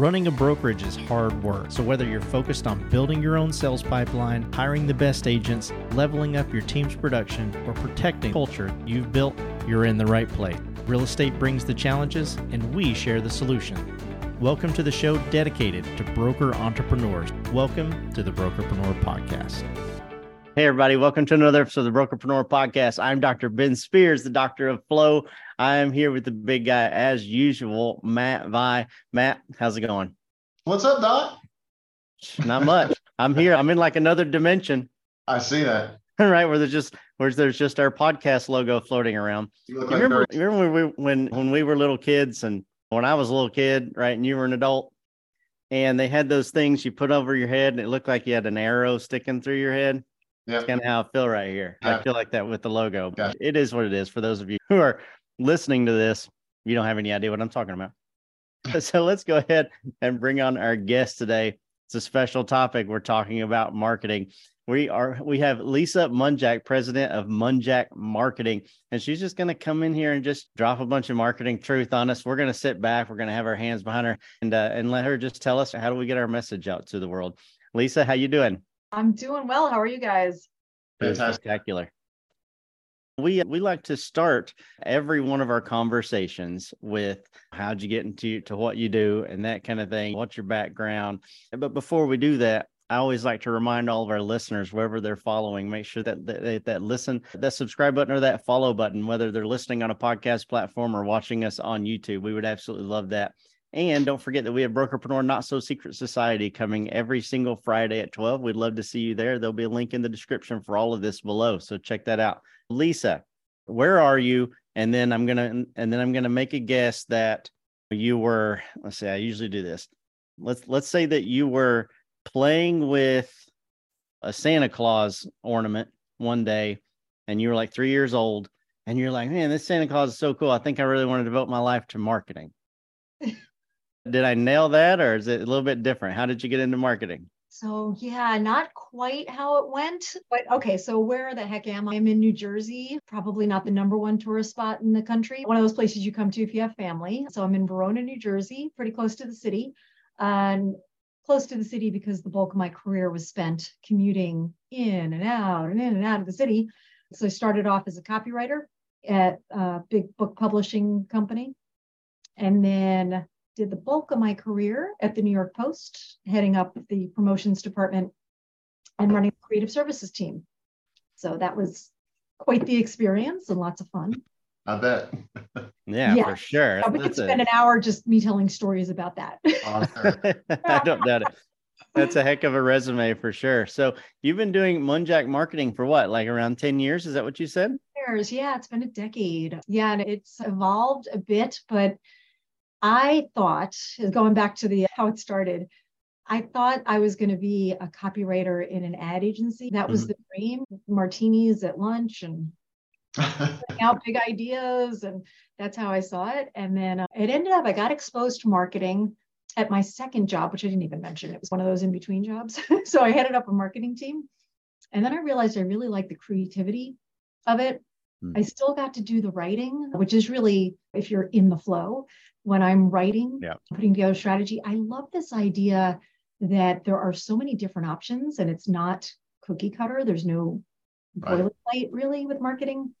Running a brokerage is hard work, so whether you're focused on building your own sales pipeline, hiring the best agents, leveling up your team's production, or protecting the culture you've built, you're in the right place. Real estate brings the challenges, and we share the solution. Welcome to the show dedicated to broker entrepreneurs. Welcome to the Brokerpreneur Podcast. Hey, everybody. Welcome to another episode of the Brokerpreneur Podcast. I'm Dr. Ben Spears, the doctor of flow. I am here with the big guy, as usual, Matt Vi. Matt, how's it going? What's up, Doc? Not much. I'm here. I'm in like another dimension. I see that. right, where there's just where there's just our podcast logo floating around. You, you like remember, remember when we, when when we were little kids and when I was a little kid, right, and you were an adult, and they had those things you put over your head, and it looked like you had an arrow sticking through your head. Yeah. That's kind of how I feel right here. Yeah. I feel like that with the logo. Yeah. It is what it is for those of you who are listening to this. You don't have any idea what I'm talking about. so let's go ahead and bring on our guest today. It's a special topic. We're talking about marketing. We are we have Lisa Munjack, president of Munjack Marketing, and she's just going to come in here and just drop a bunch of marketing truth on us. We're going to sit back. We're going to have our hands behind her and uh, and let her just tell us how do we get our message out to the world. Lisa, how you doing? I'm doing well. How are you guys? Fantastic. Spectacular. We we like to start every one of our conversations with how'd you get into to what you do and that kind of thing. What's your background? But before we do that, I always like to remind all of our listeners, wherever they're following, make sure that that, that listen, that subscribe button or that follow button, whether they're listening on a podcast platform or watching us on YouTube. We would absolutely love that. And don't forget that we have Brokerpreneur Not So Secret Society coming every single Friday at 12. We'd love to see you there. There'll be a link in the description for all of this below. So check that out. Lisa, where are you? And then I'm gonna and then I'm gonna make a guess that you were, let's say I usually do this. Let's let's say that you were playing with a Santa Claus ornament one day and you were like three years old and you're like, man, this Santa Claus is so cool. I think I really want to devote my life to marketing. Did I nail that or is it a little bit different? How did you get into marketing? So, yeah, not quite how it went. But okay, so where the heck am I? I'm in New Jersey, probably not the number one tourist spot in the country. One of those places you come to if you have family. So, I'm in Verona, New Jersey, pretty close to the city. And close to the city because the bulk of my career was spent commuting in and out and in and out of the city. So, I started off as a copywriter at a big book publishing company. And then did the bulk of my career at the New York Post, heading up the promotions department and running the creative services team. So that was quite the experience and lots of fun. I bet. yeah, yeah, for sure. we could spend a... an hour just me telling stories about that. I don't doubt it. That's a heck of a resume for sure. So you've been doing Munjack marketing for what, like around 10 years? Is that what you said? Years. Yeah, it's been a decade. Yeah, and it's evolved a bit, but I thought, going back to the how it started, I thought I was going to be a copywriter in an ad agency. That was mm-hmm. the dream. Martinis at lunch and out big ideas, and that's how I saw it. And then uh, it ended up I got exposed to marketing at my second job, which I didn't even mention. It was one of those in between jobs. so I headed up a marketing team, and then I realized I really liked the creativity of it. Mm. I still got to do the writing, which is really if you're in the flow when I'm writing, yeah. putting together strategy. I love this idea that there are so many different options and it's not cookie cutter. There's no boilerplate right. really with marketing.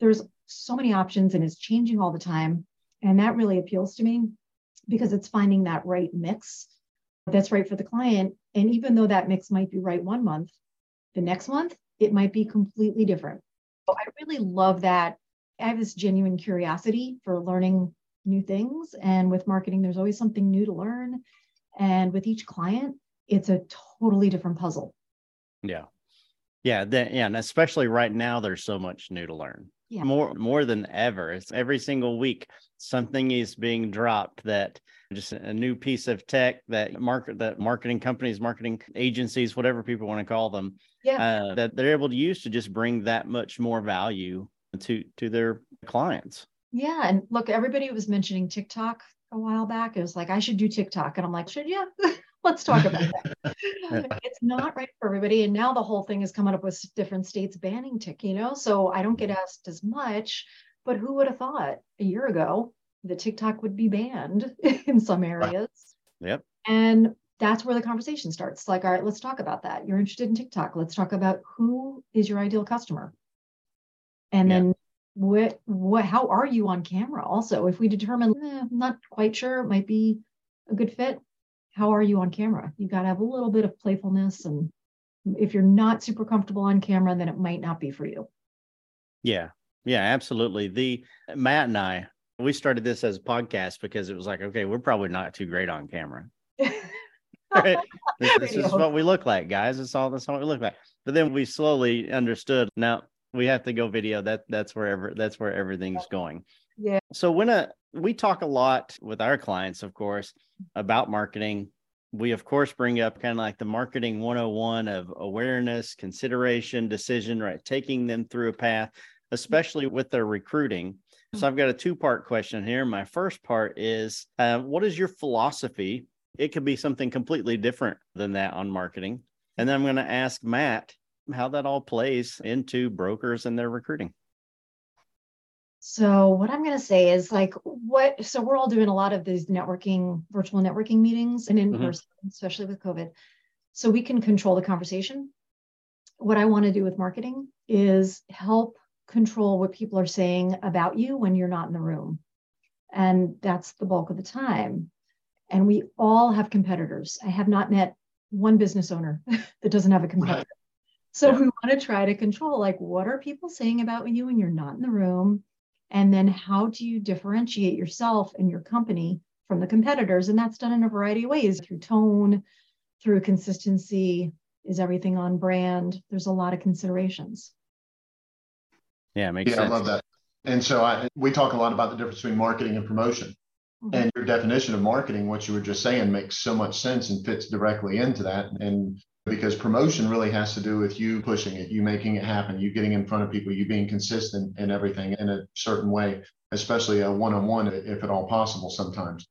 There's so many options and it's changing all the time. And that really appeals to me because it's finding that right mix that's right for the client. And even though that mix might be right one month, the next month, it might be completely different. I really love that. I have this genuine curiosity for learning new things. And with marketing, there's always something new to learn. And with each client, it's a totally different puzzle. Yeah. Yeah. That, yeah. And especially right now, there's so much new to learn. Yeah. More more than ever. It's every single week something is being dropped that just a new piece of tech that market that marketing companies, marketing agencies, whatever people want to call them, yeah. Uh, that they're able to use to just bring that much more value to to their clients. Yeah. And look, everybody was mentioning TikTok a while back. It was like, I should do TikTok. And I'm like, should you? Let's talk about that. it's not right for everybody. And now the whole thing is coming up with different states banning TikTok, you know? So I don't get asked as much, but who would have thought a year ago the TikTok would be banned in some areas? Yep. And that's where the conversation starts. Like, all right, let's talk about that. You're interested in TikTok. Let's talk about who is your ideal customer. And Yeah. then what what how are you on camera also if we determine eh, not quite sure it might be a good fit how are you on camera you got to have a little bit of playfulness and if you're not super comfortable on camera then it might not be for you Yeah. Yeah, absolutely. The Matt and I, we started this as a podcast because it was like, okay, we're probably not too great on camera. Right? This, this is what we look like, guys. It's all that's what we look like. But then we slowly understood. Now we have to go video. That that's wherever that's where everything's going. Yeah. So when a we talk a lot with our clients, of course, about marketing. We of course bring up kind of like the marketing 101 of awareness, consideration, decision, right? Taking them through a path, especially with their recruiting. So I've got a two part question here. My first part is uh, what is your philosophy? It could be something completely different than that on marketing. And then I'm going to ask Matt how that all plays into brokers and their recruiting. So what I'm going to say is like what so we're all doing a lot of these networking virtual networking meetings and in Mhm. person especially with COVID. So we can control the conversation. What I want to do with marketing is help control what people are saying about you when you're not in the room. And that's the bulk of the time. And we all have competitors. I have not met one business owner that doesn't have a competitor. So Yeah. we want to try to control like what are people saying about you when you're not in the room? And then how do you differentiate yourself and your company from the competitors? And that's done in a variety of ways through tone, through consistency. Is everything on brand? There's a lot of considerations. Yeah, makes Yeah, sense. I love that. And so I, we talk a lot about the difference between marketing and promotion. Mhm. And your definition of marketing, what you were just saying, makes so much sense and fits directly into that. And because promotion really has to do with you pushing it, you making it happen, you getting in front of people, you being consistent and everything in a certain way, especially a one on one, if at all possible sometimes.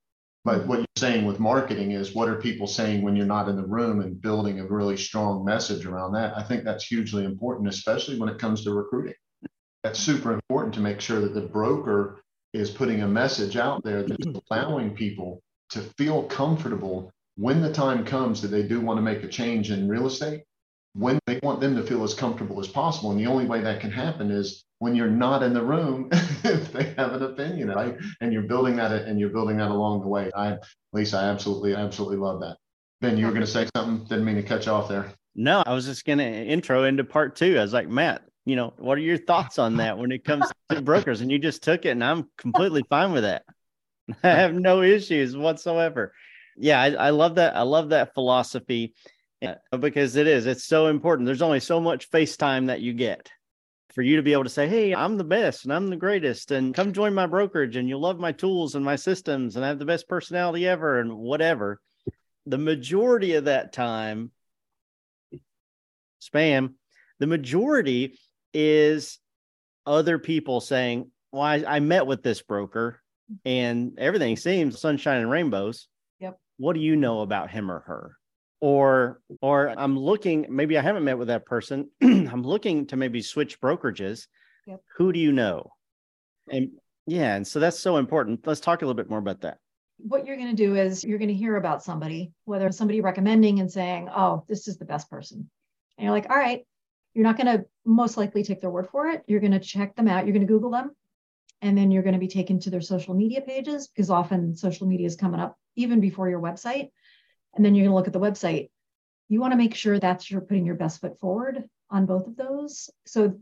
But what you're saying with marketing is what are people saying when you're not in the room and building a really strong message around that? I think that's hugely important, especially when it comes to recruiting. That's super important to make sure that the broker is putting a message out there that's allowing people to feel comfortable when the time comes that they do want to make a change in real estate, when they want them to feel as comfortable as possible. And the only way that can happen is when you're not in the room, if they have an opinion, right? And you're building that and you're building that along the way. I, Lisa, I absolutely, absolutely love that. Ben, you were going to say something? Didn't mean to cut you off there. No, I was just going to intro into part two. I was like, Matt, you know, what are your thoughts on that when it comes to brokers? And you just took it, and I'm completely fine with that. I have no issues whatsoever. Yeah, I, I love that. I love that philosophy uh, because it is. It's so important. There's only so much FaceTime that you get for you to be able to say, "Hey, I'm the best and I'm the greatest, and come join my brokerage, and you'll love my tools and my systems, and I have the best personality ever, and whatever." The majority of that time, spam. The majority is other people saying, Well, I, I met with this broker and everything seems sunshine and rainbows. Yep. What do you know about him or her? Or or I'm looking, maybe I haven't met with that person. I'm looking to maybe switch brokerages. Yep. Who do you know? And yeah, and so that's so important. Let's talk a little bit more about that. What you're going to do is you're going to hear about somebody, whether it's somebody recommending and saying, oh, this is the best person. And you're like, all right, you're not going to most likely take their word for it. You're going to check them out. You're going to Google them. And then you're going to be taken to their social media pages because often social media is coming up even before your website. And then you're going to look at the website. You want to make sure that's you're putting your best foot forward on both of those. So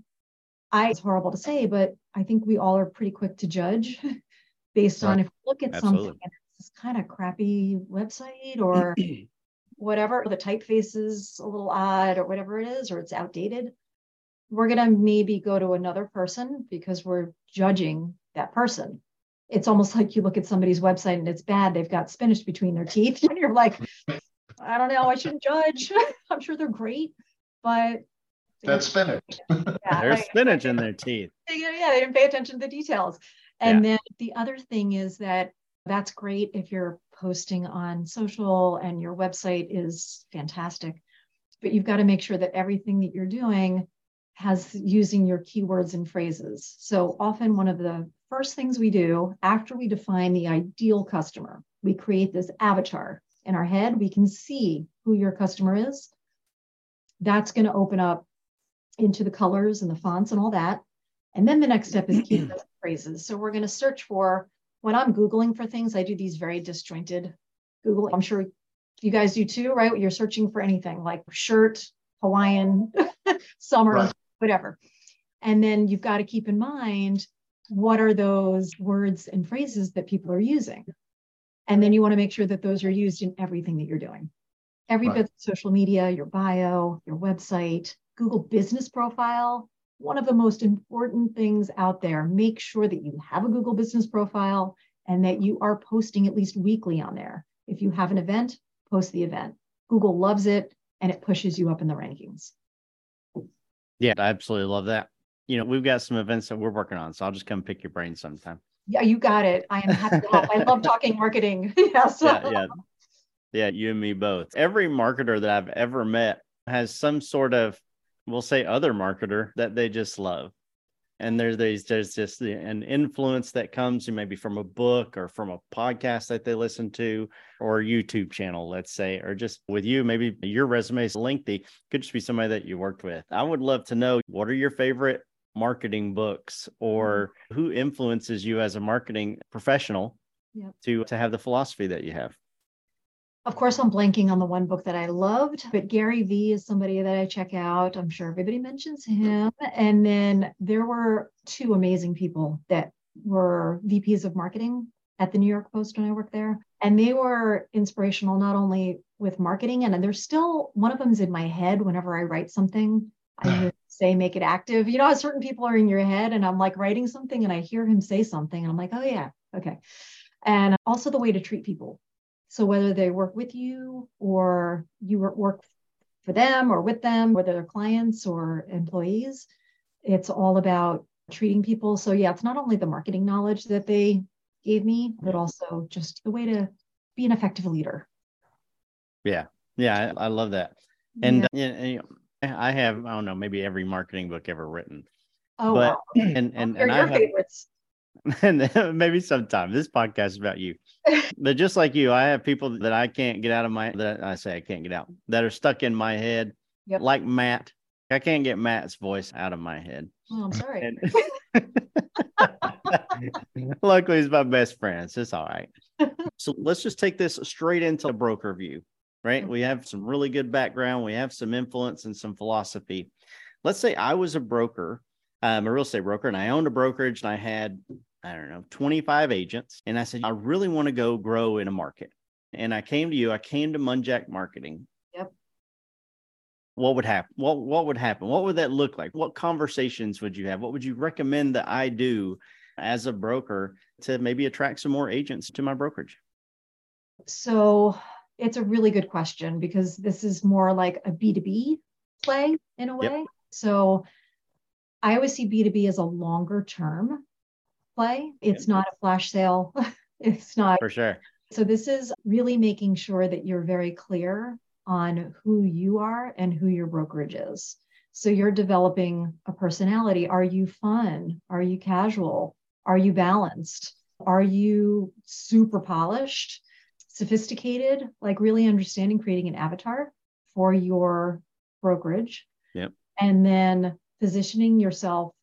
I it's horrible to say, but I think we all are pretty quick to judge based on if we look at Absolutely. something and it's this kind of crappy website or whatever, the typeface is a little odd or whatever it is, or it's outdated, we're going to maybe go to another person because we're judging that person. It's almost like you look at somebody's website and it's bad. They've got spinach between their teeth. And you're like, I don't know. I shouldn't judge. I'm sure they're great, but That's spinach. yeah, There's like- spinach in their teeth. yeah, yeah, they didn't pay attention to the details. And then the other thing is that that's great if you're posting on social and your website is fantastic, but you've got to make sure that everything that you're doing has using your keywords and phrases. So often one of the first things we do after we define the ideal customer, we create this avatar in our head, we can see who your customer is. That's going to open up into the colors and the fonts and all that. And then the next step is keyword phrases. So we're going to search for when I'm Googling for things, I do these very disjointed Google. I'm sure you guys do too, right? You're searching for anything like shirt, Hawaiian, summer, right. whatever. And then you've got to keep in mind what are those words and phrases that people are using. And then you want to make sure that those are used in everything that you're doing. Every right. bit of social media, your bio, your website, Google business profile, one of the most important things out there. Make sure that you have a Google business profile and that you are posting at least weekly on there. If you have an event, post the event. Google loves it and it pushes you up in the rankings. Yeah, I absolutely love that. You know, we've got some events that we're working on, so I'll just come pick your brain sometime. Yeah, you got it. I am happy to help. I love talking marketing. yes. Yeah, yeah. Yeah, you and me both. Every marketer that I've ever met has some sort of, we'll say, other marketer that they just love and there's there's there's just an influence that comes maybe from a book or from a podcast that they listen to or a youtube channel let's say or just with you maybe your resume is lengthy could just be somebody that you worked with i would love to know what are your favorite marketing books or mm-hmm. who influences you as a marketing professional yep. to to have the philosophy that you have of course, I'm blanking on the one book that I loved, but Gary Vee is somebody that I check out. I'm sure everybody mentions him. And then there were two amazing people that were VPs of marketing at the New York Post when I worked there. And they were inspirational not only with marketing, and they're still one of them's in my head whenever I write something. I say make it active. You know, certain people are in your head, and I'm like writing something and I hear him say something, and I'm like, oh yeah, okay. And also the way to treat people so whether they work with you or you work for them or with them, whether they're clients or employees, it's all about treating people. So yeah, it's not only the marketing knowledge that they gave me, but also just the way to be an effective leader. Yeah. Yeah. I, I love that. And, yeah. you know, I have, I don't know, maybe every marketing book ever written. Oh, but, wow. and, and, and I have, favorites. And maybe sometime. This podcast is about you. But just like you i have people that i can't get out of my that i say i can't get out that are stuck in my head yep. like matt. I can't get matt's voice out of my head. Oh i'm sorry. Luckily he's my best friend so it's all right. So let's just take this straight into the broker view right? Mm-hmm. we have some really good background. We have some influence and some philosophy. Let's say i was a broker um, a real estate broker, and I owned a brokerage, and I had I don't know 25 agents, and I said I really want to go grow in a market, and I came to you. I came to Munjack Marketing. Yep. What would happen? What What would happen? What would that look like? What conversations would you have? What would you recommend that I do as a broker to maybe attract some more agents to my brokerage? So it's a really good question because this is more like a B2B play in a way. Yep. So I always see B2B as a longer term play. It's not a flash sale. it's not for sure. So this is really making sure that you're very clear on who you are and who your brokerage is. So you're developing a personality. Are you fun? Are you casual? Are you balanced? Are you super polished, sophisticated, like really understanding creating an avatar for your brokerage? Yep. And then positioning yourself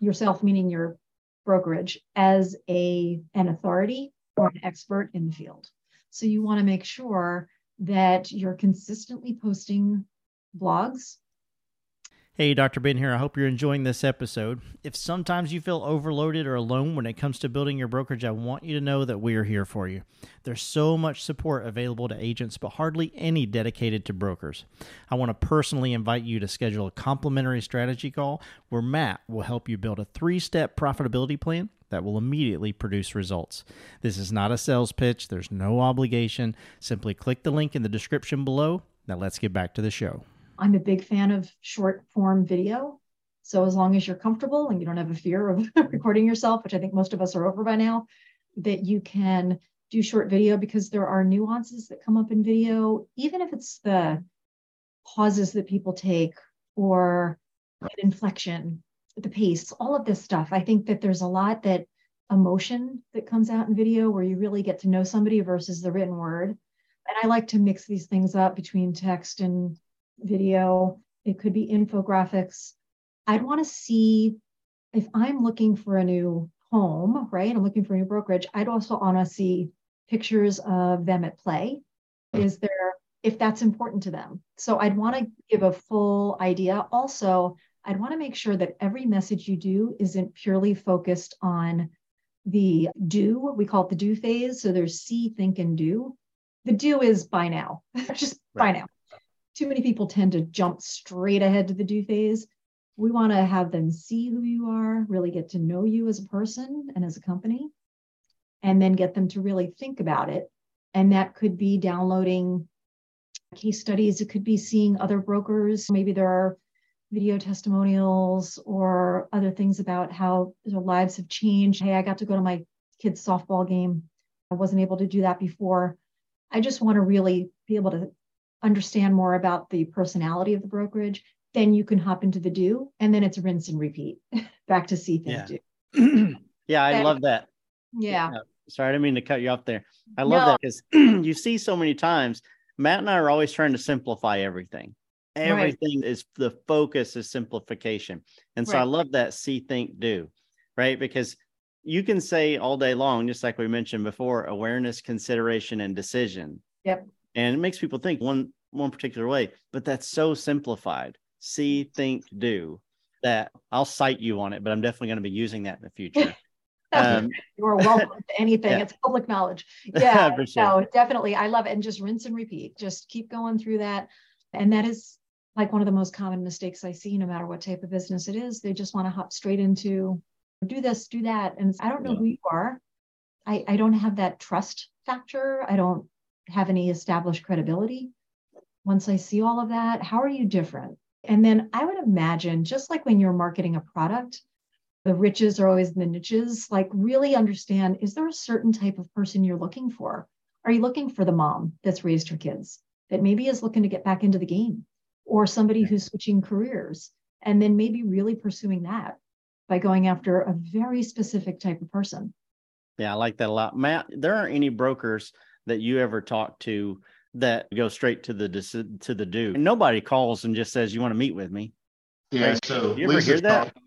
yourself meaning your brokerage as a an authority or an expert in the field. So you want to make sure that you're consistently posting blogs Hey, Dr. Ben here. I hope you're enjoying this episode. If sometimes you feel overloaded or alone when it comes to building your brokerage, I want you to know that we are here for you. There's so much support available to agents, but hardly any dedicated to brokers. I want to personally invite you to schedule a complimentary strategy call where Matt will help you build a three step profitability plan that will immediately produce results. This is not a sales pitch, there's no obligation. Simply click the link in the description below. Now, let's get back to the show. I'm a big fan of short form video. So as long as you're comfortable and you don't have a fear of recording yourself, which I think most of us are over by now, that you can do short video because there are nuances that come up in video, even if it's the pauses that people take or inflection, the pace, all of this stuff. I think that there's a lot that emotion that comes out in video where you really get to know somebody versus the written word. And I like to mix these things up between text and video. It could be infographics. I'd want to see if I'm looking for a new home, right? I'm looking for a new brokerage. I'd also want to see pictures of them at play. Hmm. Is there, if that's important to them? So I'd want to give a full idea. Also, I'd want to make sure that every message you do isn't purely focused on the do. We call it the do phase. So there's see, think, and do. The do is buy now, just right. buy now. Too many people tend to jump straight ahead to the do phase. We want to have them see who you are, really get to know you as a person and as a company, and then get them to really think about it. And that could be downloading case studies, it could be seeing other brokers. Maybe there are video testimonials or other things about how their lives have changed. Hey, I got to go to my kid's softball game. I wasn't able to do that before. I just want to really be able to understand more about the personality of the brokerage. Then you can hop into the do, and then it's rinse and repeat back to see things yeah. do. yeah, I love that. Yeah. Sorry, I didn't mean to cut you off there. I love no. that because you see so many times. Matt and I are always trying to simplify everything. Everything right. is the focus is simplification. And so right. I love that see, think, do, right? Because you can say all day long, just like we mentioned before, awareness, consideration, and decision. Yep. And it makes people think one one particular way, but that's so simplified. See, think, do. That I'll cite you on it, but I'm definitely going to be using that in the future. Um, You're welcome to anything. Yeah. It's public knowledge. Yeah, sure. no, definitely. I love it. And just rinse and repeat. Just keep going through that. And that is like one of the most common mistakes I see, no matter what type of business it is. They just want to hop straight into do this, do that. And I don't know yeah. who you are. I, I don't have that trust factor. I don't have any established credibility. Once I see all of that, how are you different? And then I would imagine, just like when you're marketing a product, the riches are always the niches. Like, really understand is there a certain type of person you're looking for? Are you looking for the mom that's raised her kids that maybe is looking to get back into the game? or somebody who's switching careers and then maybe really pursuing that by going after a very specific type of person. Yeah, I like that a lot. Matt, there aren't any brokers that you ever talk to that go straight to the to the do. Nobody calls and just says you want to meet with me. Yeah, so you ever Lisa's hear that? Talk,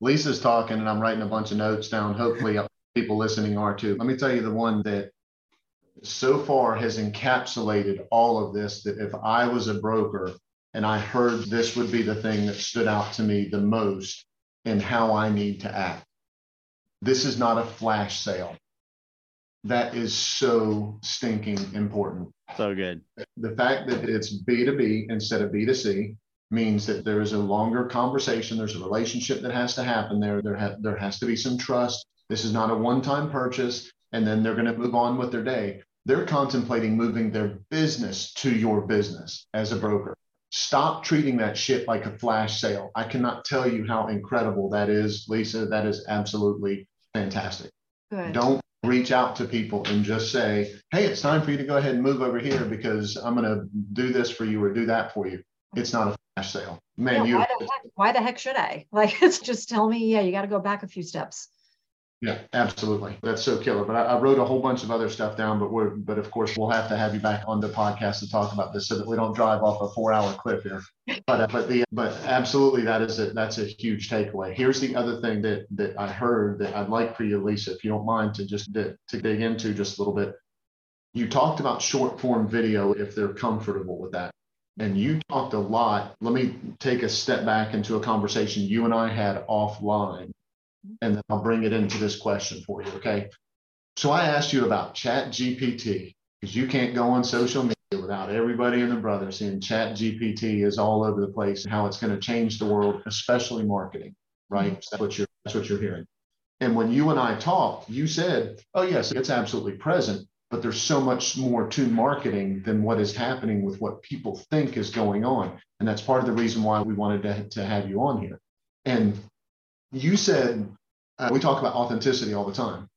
Lisa's talking and I'm writing a bunch of notes down. Hopefully uh, people listening are too. Let me tell you the one that so far has encapsulated all of this that if I was a broker, and I heard this would be the thing that stood out to me the most in how I need to act. This is not a flash sale. That is so stinking important. So good. The fact that it's B2B instead of B2C means that there is a longer conversation. There's a relationship that has to happen there. There, ha- there has to be some trust. This is not a one time purchase and then they're going to move on with their day. They're contemplating moving their business to your business as a broker. Stop treating that shit like a flash sale. I cannot tell you how incredible that is, Lisa. That is absolutely fantastic. Good. Don't reach out to people and just say, hey, it's time for you to go ahead and move over here because I'm going to do this for you or do that for you. It's not a flash sale. Man, yeah, you. Why the, heck, why the heck should I? Like, it's just tell me, yeah, you got to go back a few steps. Yeah, absolutely. That's so killer. But I, I, wrote a whole bunch of other stuff down, but we're but of course we'll have to have you back on the podcast to talk about this so that we don't drive off a four hour clip here. But uh, but the but absolutely that is a that's a huge takeaway. Here's the other thing that that I heard that I'd like for you, Lisa, if you don't mind to just to, to dig into just a little bit. You talked about short form video if they're comfortable with that. And you talked a lot. Let me take a step back into a conversation you and I had offline and then I'll bring it into this question for you. Okay. So I asked you about Chat GPT because you can't go on social media without everybody and their brother seeing Chat GPT is all over the place and how it's going to change the world, especially marketing. Right. Mm-hmm. That's what you're that's what you're hearing. And when you and I talked, you said, "Oh yes, it's absolutely present, but there's so much more to marketing than what is happening with what people think is going on." And that's part of the reason why we wanted to, to have you on here. And you said uh, we talk about authenticity all the time.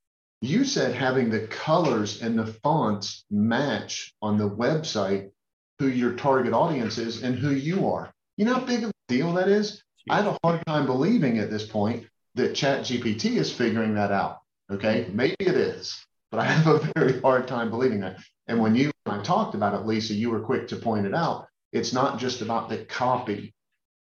You said having the colors and the fonts match on the website who your target audience is and who you are. You know how big of a deal that is? I have a hard time believing at this point that Chat GPT is figuring that out. Okay, maybe it is, but I have a very hard time believing that. And when you and I talked about it, Lisa, you were quick to point it out. It's not just about the copy.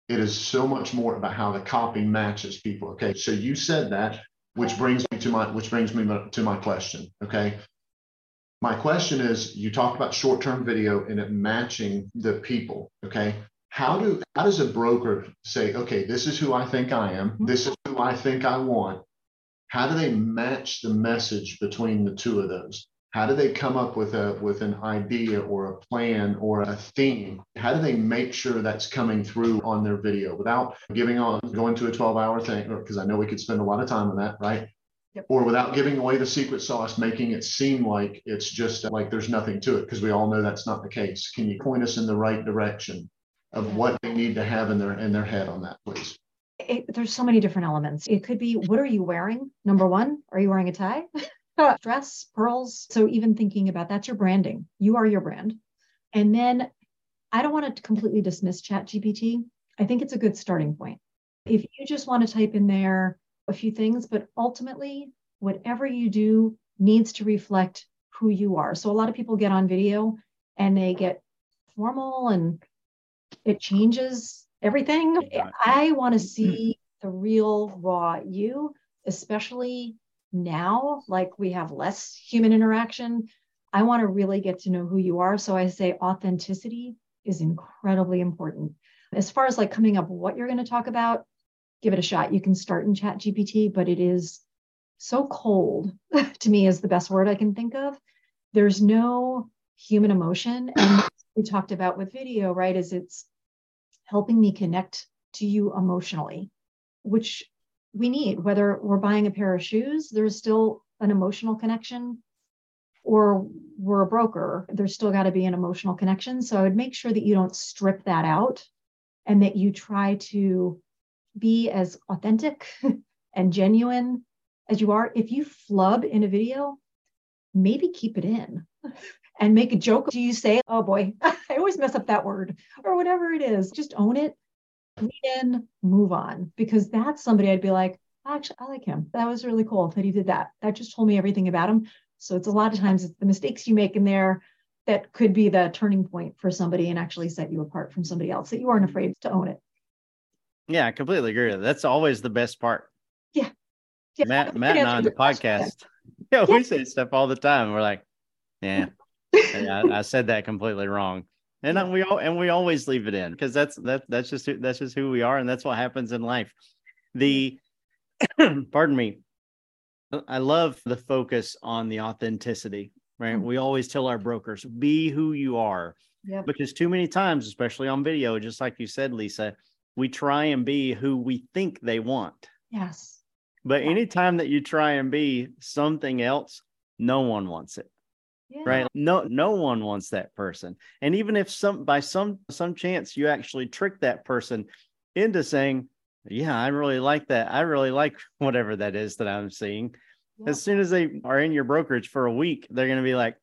It is so much more about how the copy matches people. Okay. So you said that, which brings me to my which brings me to my question. Okay. My question is you talked about short-term video and it matching the people. Okay. How do how does a broker say, okay, this is who I think I am, mm-hmm. this is who I think I want? How do they match the message between the two of those? How do they come up with a with an idea or a plan or a theme? How do they make sure that's coming through on their video without giving on going to a 12 hour thing? Because I know we could spend a lot of time on that, right? Yep. Or without giving away the secret sauce, making it seem like it's just like there's nothing to it, because we all know that's not the case. Can you point us in the right direction of what they need to have in their in their head on that, please? It, there's so many different elements. It could be what are you wearing? Number one, are you wearing a tie? dress, pearls. So even thinking about that's your branding. You are your brand. And then I don't want to completely dismiss Chat GPT. I think it's a good starting point. If you just want to type in there a few things, but ultimately, whatever you do needs to reflect who you are. So a lot of people get on video and they get formal and it changes everything. I want to mm-hmm. see the real raw you, especially now, like we have less human interaction, I want to really get to know who you are. So I say authenticity is incredibly important. As far as like coming up what you're going to talk about, give it a shot. You can start in Chat GPT, but it is so cold to me is the best word I can think of. There's no human emotion. And we talked about with video, right? Is it's helping me connect to you emotionally, which we need, whether we're buying a pair of shoes, there's still an emotional connection, or we're a broker, there's still got to be an emotional connection. So I would make sure that you don't strip that out and that you try to be as authentic and genuine as you are. If you flub in a video, maybe keep it in and make a joke. Do you say, oh boy, I always mess up that word or whatever it is? Just own it lean in, move on, because that's somebody I'd be like, actually, I like him. That was really cool that he did that. That just told me everything about him. So it's a lot of times it's the mistakes you make in there that could be the turning point for somebody and actually set you apart from somebody else that you aren't afraid to own it. Yeah, I completely agree. That's always the best part. Yeah. yeah. Matt, Matt and I on the podcast, yeah, yeah, we say stuff all the time. We're like, yeah, I, I said that completely wrong and we all and we always leave it in because that's that that's just that's just who we are and that's what happens in life. The pardon me. I love the focus on the authenticity right? Mm-hmm. we always tell our brokers be who you are yep. because too many times especially on video just like you said lisa we try and be who we think they want. Yes. But anytime that you try and be something else no one wants it yeah. right no no one wants that person and even if some by some some chance you actually trick that person into saying yeah i really like that i really like whatever that is that i'm seeing yeah. as soon as they are in your brokerage for a week they're going to be like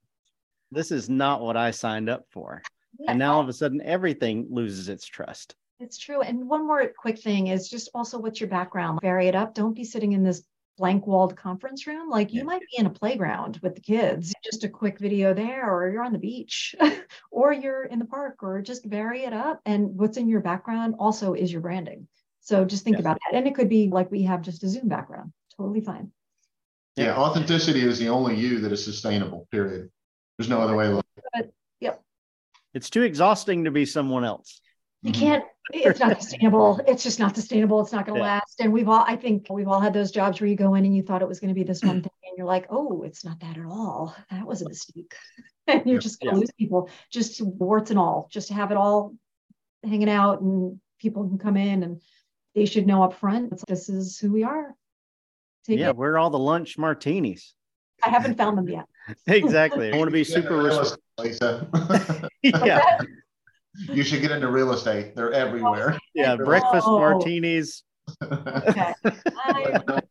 this is not what i signed up for yeah. and now all of a sudden everything loses its trust it's true. And one more quick thing is just also what's your background? Vary it up. Don't be sitting in this blank walled conference room like you yeah. might be in a playground with the kids just a quick video there or you're on the beach or you're in the park or just vary it up and what's in your background also is your branding. So just think yes. about that and it could be like we have just a zoom background totally fine. Yeah authenticity is the only you that is sustainable period. There's no other way to look at it. Yep. It's too exhausting to be someone else. You mm-hmm. can't it's not sustainable. It's just not sustainable. It's not going to yeah. last. And we've all i think we've all had those jobs where you go in and you thought it was going to be this one thing and you're like oh it's not that at all. That was a mistake. And you're just going to yeah. lose people just warts and all just to have it all hanging out and people can come in and they should know up front this is who we are. Take yeah it. we're all the lunch martinis. I haven't found them yet. Exactly. I want to be super yeah you should get into real estate. They're everywhere. Yeah, oh. breakfast oh. martinis. okay.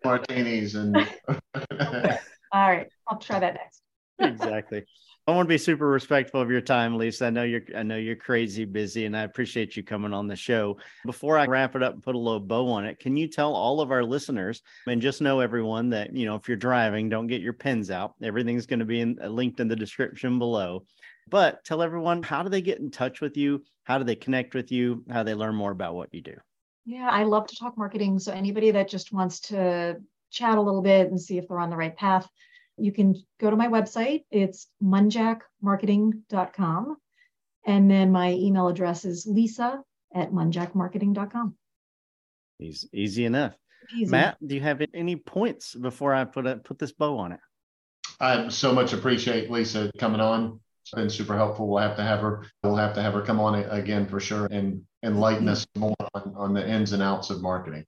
martinis and. okay. All right, I'll try that next. exactly. I want to be super respectful of your time, Lisa. I know you're I know you're crazy busy and I appreciate you coming on the show. Before I wrap it up and put a little bow on it, can you tell all of our listeners and just know everyone that, you know, if you're driving, don't get your pens out. Everything's going to be in, linked in the description below But tell everyone how do they get in touch with you? How do they connect with you? How do they learn more about what you do? Yeah, I love to talk marketing. So anybody that just wants to chat a little bit and see if they're on the right path, you can go to my website. It's munjackmarketing.com. And then my email address is lisa at munjackmarketing.com. Easy, easy enough. Easy. Matt, do you have any points before I put a, put this bow on it? I so much appreciate Lisa coming on. It's been super helpful. We'll have to have her. We'll have to have her come on again for sure and enlighten us more on, on the ins and outs of marketing.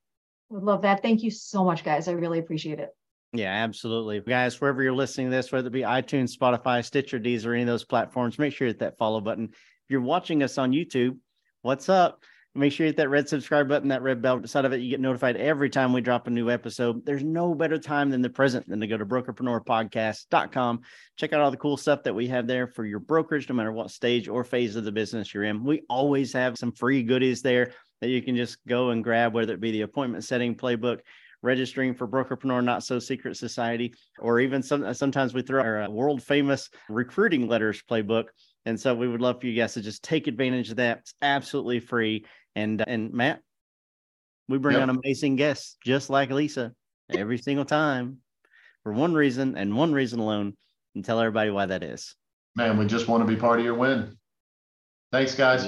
Would love that. Thank you so much, guys. I really appreciate it. Yeah, absolutely. Guys, wherever you're listening to this, whether it be iTunes, Spotify, Stitcher, Deezer, or any of those platforms, make sure you hit that follow button. If you're watching us on YouTube, what's up? Make sure you hit that red subscribe button, that red bell beside of it. You get notified every time we drop a new episode. There's no better time than the present than to go to brokerpreneurpodcast.com. Check out all the cool stuff that we have there for your brokerage, no matter what stage or phase of the business you're in. We always have some free goodies there that you can just go and grab, whether it be the appointment setting playbook, registering for Brokerpreneur Not So Secret Society, or even some, sometimes we throw our uh, world famous recruiting letters playbook. And so we would love for you guys to just take advantage of that. It's absolutely free. And uh, and Matt, we bring yep. on amazing guests just like Lisa every single time for one reason and one reason alone. And tell everybody why that is. Man, we just want to be part of your win. Thanks, guys.